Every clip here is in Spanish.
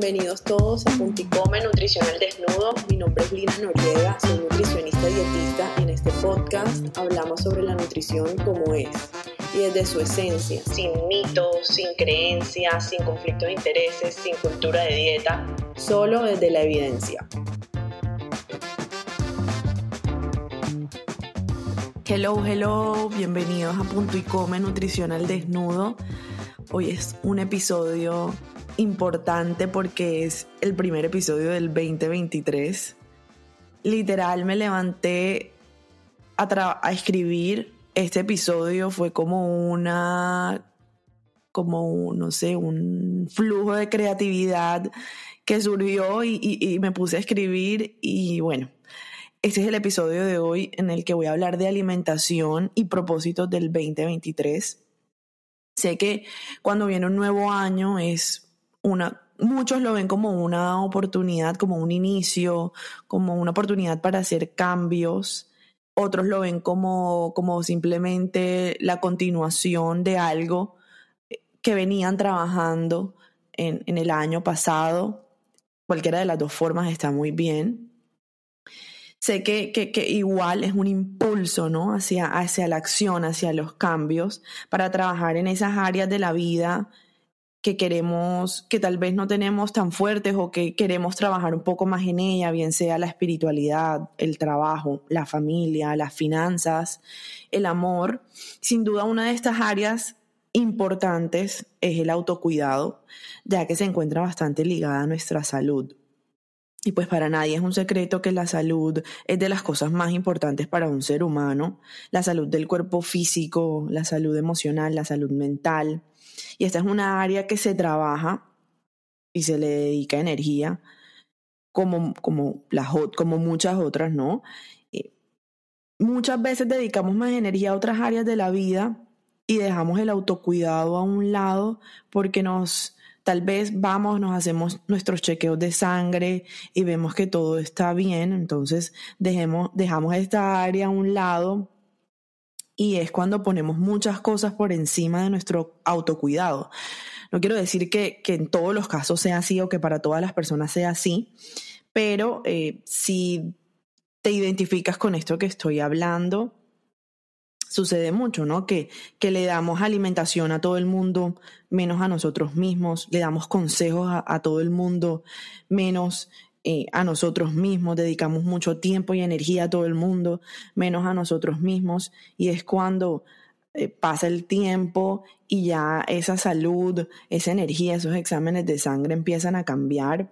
bienvenidos todos a Punticome Nutricional Desnudo. Mi nombre es Lina Noriega, soy nutricionista dietista y en este podcast hablamos sobre la nutrición como es y desde su esencia, sin mitos, sin creencias, sin conflictos de intereses, sin cultura de dieta, solo desde la evidencia. Hello, hello, bienvenidos a Punto y Come Nutricional Desnudo. Hoy es un episodio importante porque es el primer episodio del 2023. Literal me levanté a, escribir este episodio, fue como una, como no sé, un flujo de creatividad que surgió y, y me puse a escribir y bueno, este es el episodio de hoy en el que voy a hablar de alimentación y propósitos del 2023. Sé que cuando viene un nuevo año es una, muchos lo ven como una oportunidad, como un inicio, como una oportunidad para hacer cambios. Otros lo ven como, como simplemente la continuación de algo que venían trabajando en, en el año pasado. Cualquiera de las dos formas está muy bien. Sé que, que, que, igual es un impulso, ¿no? Hacia, hacia la acción, hacia los cambios, para trabajar en esas áreas de la vida que queremos, que tal vez no tenemos tan fuertes o que queremos trabajar un poco más en ella, bien sea la espiritualidad, el trabajo, la familia, las finanzas, el amor. Sin duda una de estas áreas importantes es el autocuidado, ya que se encuentra bastante ligada a nuestra salud. Y pues para nadie es un secreto que la salud es de las cosas más importantes para un ser humano, la salud del cuerpo físico, la salud emocional, la salud mental. Y esta es una área que se trabaja y se le dedica energía, como, como, las, como muchas otras, ¿no? Eh, muchas veces dedicamos más energía a otras áreas de la vida y dejamos el autocuidado a un lado porque nos, tal vez vamos, nos hacemos nuestros chequeos de sangre y vemos que todo está bien, entonces dejemos, dejamos esta área a un lado y es cuando ponemos muchas cosas por encima de nuestro autocuidado. No quiero decir que, que en todos los casos sea así o que para todas las personas sea así, pero eh, si te identificas con esto que estoy hablando, sucede mucho, ¿no? Que, que le damos alimentación a todo el mundo, menos a nosotros mismos, le damos consejos a, todo el mundo, menos eh, a nosotros mismos, dedicamos mucho tiempo y energía a todo el mundo, menos a nosotros mismos, y es cuando eh, pasa el tiempo y ya esa salud, esa energía, esos exámenes de sangre empiezan a cambiar.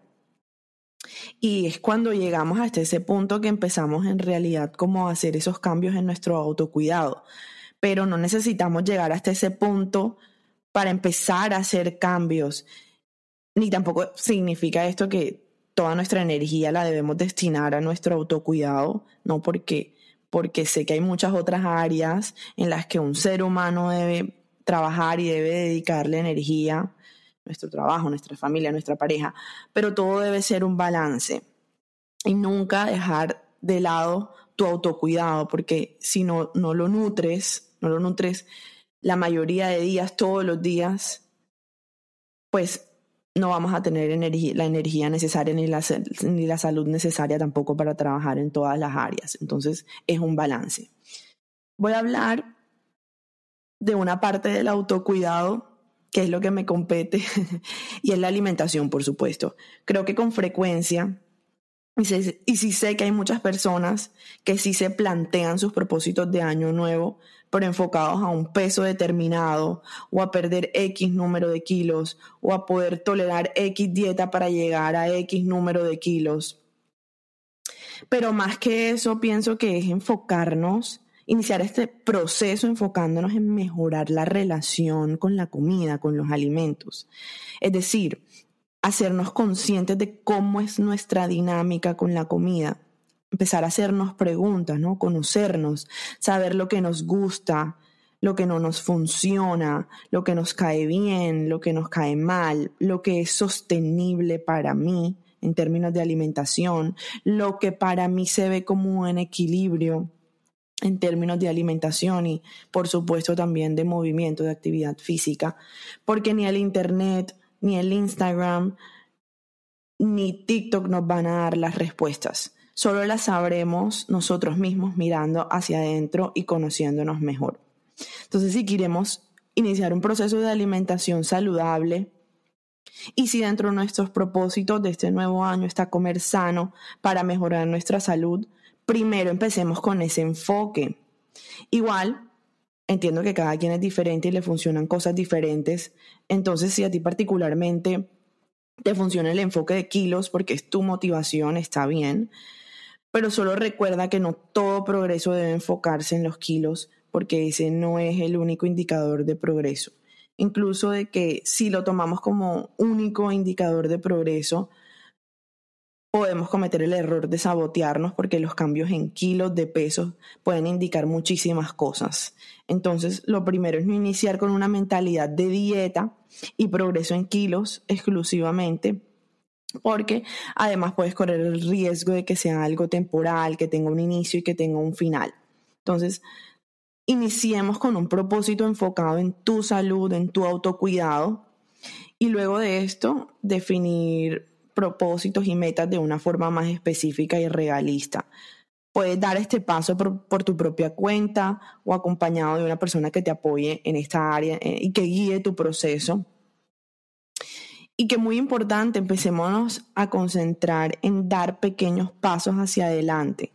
Y es cuando llegamos hasta ese punto que empezamos en realidad como a hacer esos cambios en nuestro autocuidado. Pero no necesitamos llegar hasta ese punto para empezar a hacer cambios. Ni tampoco significa esto que toda nuestra energía la debemos destinar a nuestro autocuidado, no porque, porque sé que hay muchas otras áreas en las que un ser humano debe trabajar y debe dedicarle energía, nuestro trabajo, nuestra familia, nuestra pareja, pero todo debe ser un balance y nunca dejar de lado tu autocuidado, porque si no, no lo nutres, no lo nutres la mayoría de días, todos los días, pues no vamos a tener la energía necesaria ni la, ni la salud necesaria tampoco para trabajar en todas las áreas. Entonces es un balance. Voy a hablar de una parte del autocuidado, que es lo que me compete, y es la alimentación, por supuesto. Creo que con frecuencia, y, si y sí sé que hay muchas personas que sí se plantean sus propósitos de año nuevo, pero enfocados a un peso determinado o a perder X número de kilos o a poder tolerar X dieta para llegar a X número de kilos. Pero más que eso, pienso que es enfocarnos, iniciar este proceso enfocándonos en mejorar la relación con la comida, con los alimentos. Es decir, hacernos conscientes de cómo es nuestra dinámica con la comida empezar a hacernos preguntas, ¿no? Conocernos, saber lo que nos gusta, lo que no nos funciona, lo que nos cae bien, lo que nos cae mal, lo que es sostenible para mí en términos de alimentación, lo que para mí se ve como un equilibrio en términos de alimentación y por supuesto también de movimiento, de actividad física, porque ni el Internet, ni el Instagram, ni TikTok nos van a dar las respuestas. Solo las sabremos nosotros mismos mirando hacia adentro y conociéndonos mejor. Entonces, si queremos iniciar un proceso de alimentación saludable, y si dentro de nuestros propósitos de este nuevo año está comer sano para mejorar nuestra salud, primero empecemos con ese enfoque. Igual, entiendo que cada quien es diferente y le funcionan cosas diferentes. Entonces, si a ti particularmente te funciona el enfoque de kilos porque es tu motivación, está bien. Pero solo recuerda que no todo progreso debe enfocarse en los kilos porque ese no es el único indicador de progreso. Incluso de que si lo tomamos como único indicador de progreso, podemos cometer el error de sabotearnos porque los cambios en kilos de peso pueden indicar muchísimas cosas. Entonces, lo primero es no iniciar con una mentalidad de dieta y progreso en kilos exclusivamente, porque además puedes correr el riesgo de que sea algo temporal, que tenga un inicio y que tenga un final. Entonces, iniciemos con un propósito enfocado en tu salud, en tu autocuidado, y luego de esto definir propósitos y metas de una forma más específica y realista. Puedes dar este paso por, tu propia cuenta o acompañado de una persona que te apoye en esta área eh, y que guíe tu proceso. Y que muy importante, empecemos a concentrar en dar pequeños pasos hacia adelante.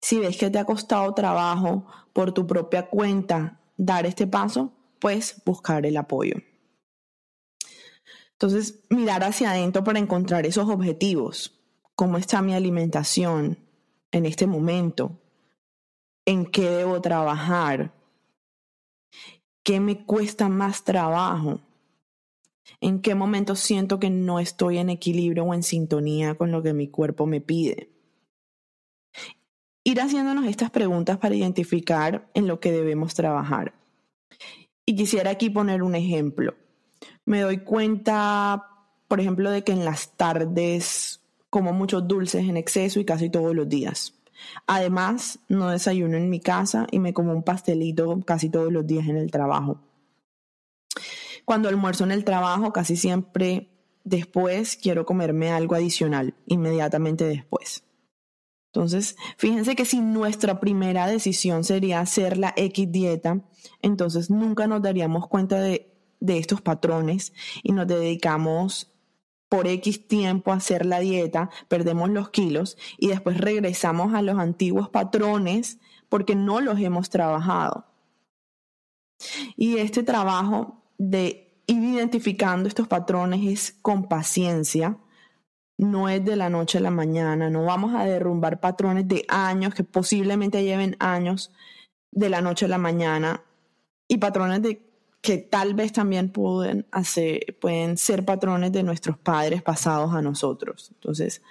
Si ves que te ha costado trabajo por tu propia cuenta dar este paso, pues buscar el apoyo. Entonces, mirar hacia adentro para encontrar esos objetivos. ¿Cómo está mi alimentación en este momento? ¿En qué debo trabajar? ¿Qué me cuesta más trabajo? ¿En qué momento siento que no estoy en equilibrio o en sintonía con lo que mi cuerpo me pide? Ir haciéndonos estas preguntas para identificar en lo que debemos trabajar. Y quisiera aquí poner un ejemplo me doy cuenta, por ejemplo, de que en las tardes como muchos dulces en exceso y casi todos los días. Además, no desayuno en mi casa y me como un pastelito casi todos los días en el trabajo. Cuando almuerzo en el trabajo, casi siempre después quiero comerme algo adicional, inmediatamente después. Entonces, fíjense que si nuestra primera decisión sería hacer la X dieta, entonces nunca nos daríamos cuenta de de estos patrones y nos dedicamos por X tiempo a hacer la dieta, perdemos los kilos y después regresamos a los antiguos patrones porque no los hemos trabajado. Y este trabajo de ir identificando estos patrones es con paciencia, no es de la noche a la mañana, no vamos a derrumbar patrones de años que posiblemente lleven años de la noche a la mañana y patrones de que tal vez también pueden, hacer, pueden ser patrones de nuestros padres pasados a nosotros. Entonces,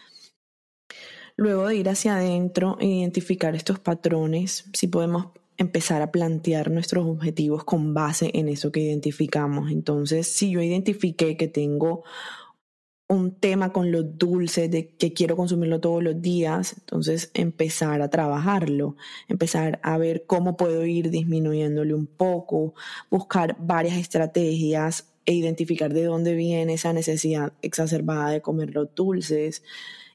luego de ir hacia adentro e identificar estos patrones, si podemos empezar a plantear nuestros objetivos con base en eso que identificamos. Entonces, si yo identifiqué que tengo un tema con lo dulce, de que quiero consumirlo todos los días, entonces empezar a trabajarlo, empezar a ver cómo puedo ir disminuyéndole un poco, buscar varias estrategias e identificar de dónde viene esa necesidad exacerbada de comer los dulces,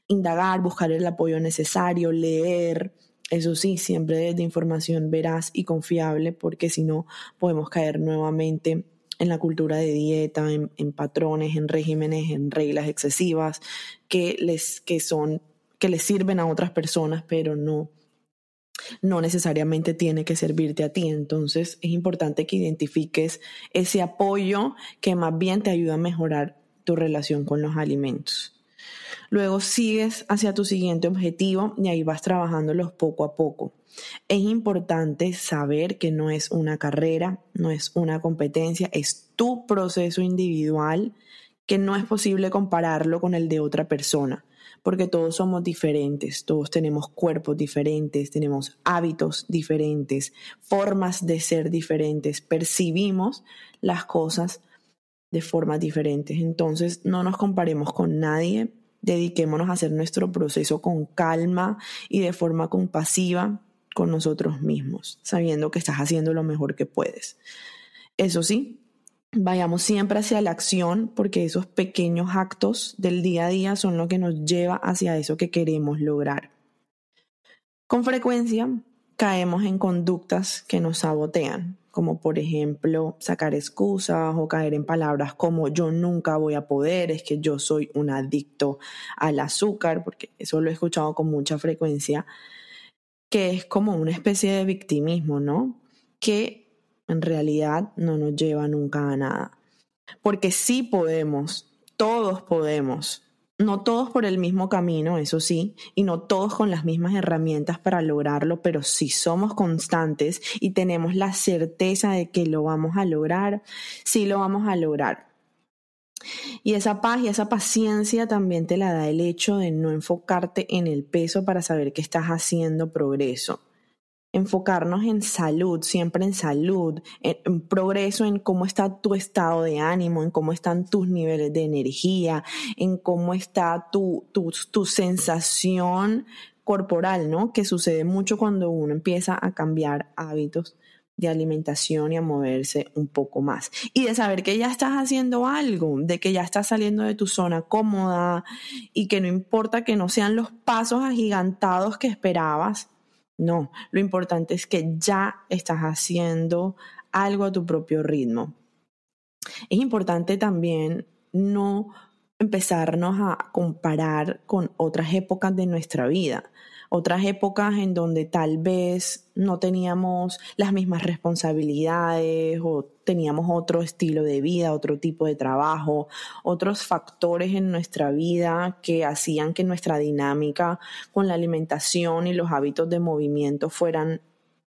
indagar, buscar el apoyo necesario, leer, eso sí, siempre desde información veraz y confiable, porque si no podemos caer nuevamente en la cultura de dieta, en, patrones, en regímenes, en reglas excesivas que les, que son, que les sirven a otras personas, pero no, no necesariamente tiene que servirte a ti. Entonces es importante que identifiques ese apoyo que más bien te ayuda a mejorar tu relación con los alimentos. Luego sigues hacia tu siguiente objetivo y ahí vas trabajándolos poco a poco. Es importante saber que no es una carrera, no es una competencia, es tu proceso individual que no es posible compararlo con el de otra persona, porque todos somos diferentes, todos tenemos cuerpos diferentes, tenemos hábitos diferentes, formas de ser diferentes, percibimos las cosas de formas diferentes. Entonces, no nos comparemos con nadie, dediquémonos a hacer nuestro proceso con calma y de forma compasiva con nosotros mismos, sabiendo que estás haciendo lo mejor que puedes. Eso sí, vayamos siempre hacia la acción porque esos pequeños actos del día a día son lo que nos lleva hacia eso que queremos lograr. Con frecuencia caemos en conductas que nos sabotean, como por ejemplo sacar excusas o caer en palabras como yo nunca voy a poder, es que yo soy un adicto al azúcar, porque eso lo he escuchado con mucha frecuencia, que es como una especie de victimismo, ¿no? Que en realidad no nos lleva nunca a nada. Porque sí podemos, todos podemos, no todos por el mismo camino, eso sí, y no todos con las mismas herramientas para lograrlo, pero si somos constantes y tenemos la certeza de que lo vamos a lograr, sí lo vamos a lograr. Y esa paz y esa paciencia también te la da el hecho de no enfocarte en el peso para saber que estás haciendo progreso enfocarnos en salud, siempre en salud, en, progreso, en cómo está tu estado de ánimo, en cómo están tus niveles de energía, en cómo está tu, tu, tu sensación corporal, ¿no? Que sucede mucho cuando uno empieza a cambiar hábitos de alimentación y a moverse un poco más. Y de saber que ya estás haciendo algo, de que ya estás saliendo de tu zona cómoda y que no importa que no sean los pasos agigantados que esperabas, no, lo importante es que ya estás haciendo algo a tu propio ritmo. Es importante también no empezarnos a comparar con otras épocas de nuestra vida otras épocas en donde tal vez no teníamos las mismas responsabilidades o teníamos otro estilo de vida, otro tipo de trabajo, otros factores en nuestra vida que hacían que nuestra dinámica con la alimentación y los hábitos de movimiento fueran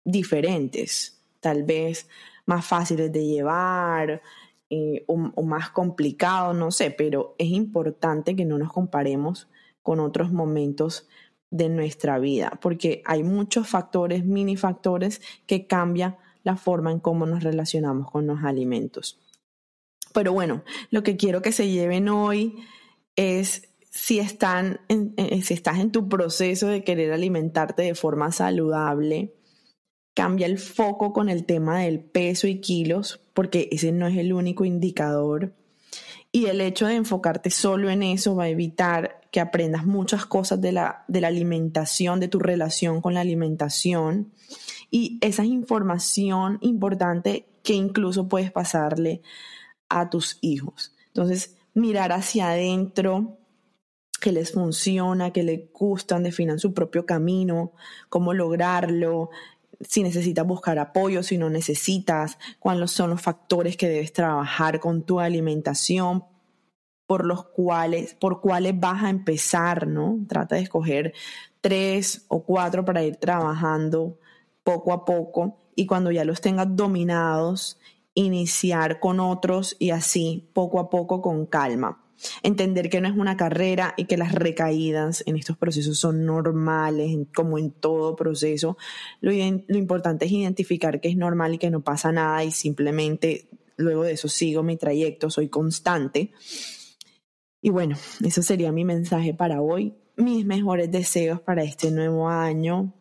diferentes, tal vez más fáciles de llevar, eh, o, o, más complicados, no sé, pero es importante que no nos comparemos con otros momentos de nuestra vida, porque hay muchos factores, mini factores, que cambian la forma en cómo nos relacionamos con los alimentos. Pero bueno, lo que quiero que se lleven hoy es si, están si estás en tu proceso de querer alimentarte de forma saludable, cambia el foco con el tema del peso y kilos, porque ese no es el único indicador. Y el hecho de enfocarte solo en eso va a evitar que aprendas muchas cosas de la, de la alimentación, de tu relación con la alimentación y esa información importante que incluso puedes pasarle a tus hijos. Entonces, mirar hacia adentro, que les funciona, que les gustan, definan su propio camino, cómo lograrlo, si necesitas buscar apoyo, si no necesitas, cuáles son los factores que debes trabajar con tu alimentación por los cuales, por cuáles vas a empezar, ¿no? Trata de escoger tres o cuatro para ir trabajando poco a poco y cuando ya los tengas dominados, iniciar con otros y así poco a poco con calma. Entender que no es una carrera y que las recaídas en estos procesos son normales, como en todo proceso. Lo, lo importante es identificar que es normal y que no pasa nada y simplemente luego de eso sigo mi trayecto, soy constante y bueno, eso sería mi mensaje para hoy. Mis mejores deseos para este nuevo año.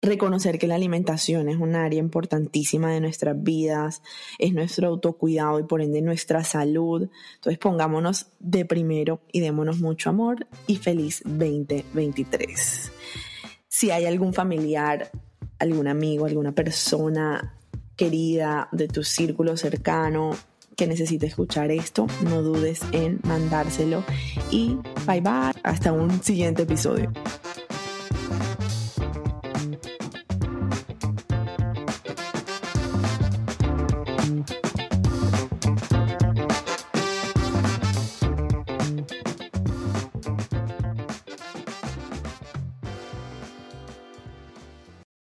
Reconocer que la alimentación es un área importantísima de nuestras vidas, es nuestro autocuidado y por ende nuestra salud. Entonces pongámonos de primero y démonos mucho amor y feliz 2023. Si hay algún familiar, algún amigo, alguna persona querida de tu círculo cercano que necesite escuchar esto, no dudes en mandárselo. Y bye bye, hasta un siguiente episodio.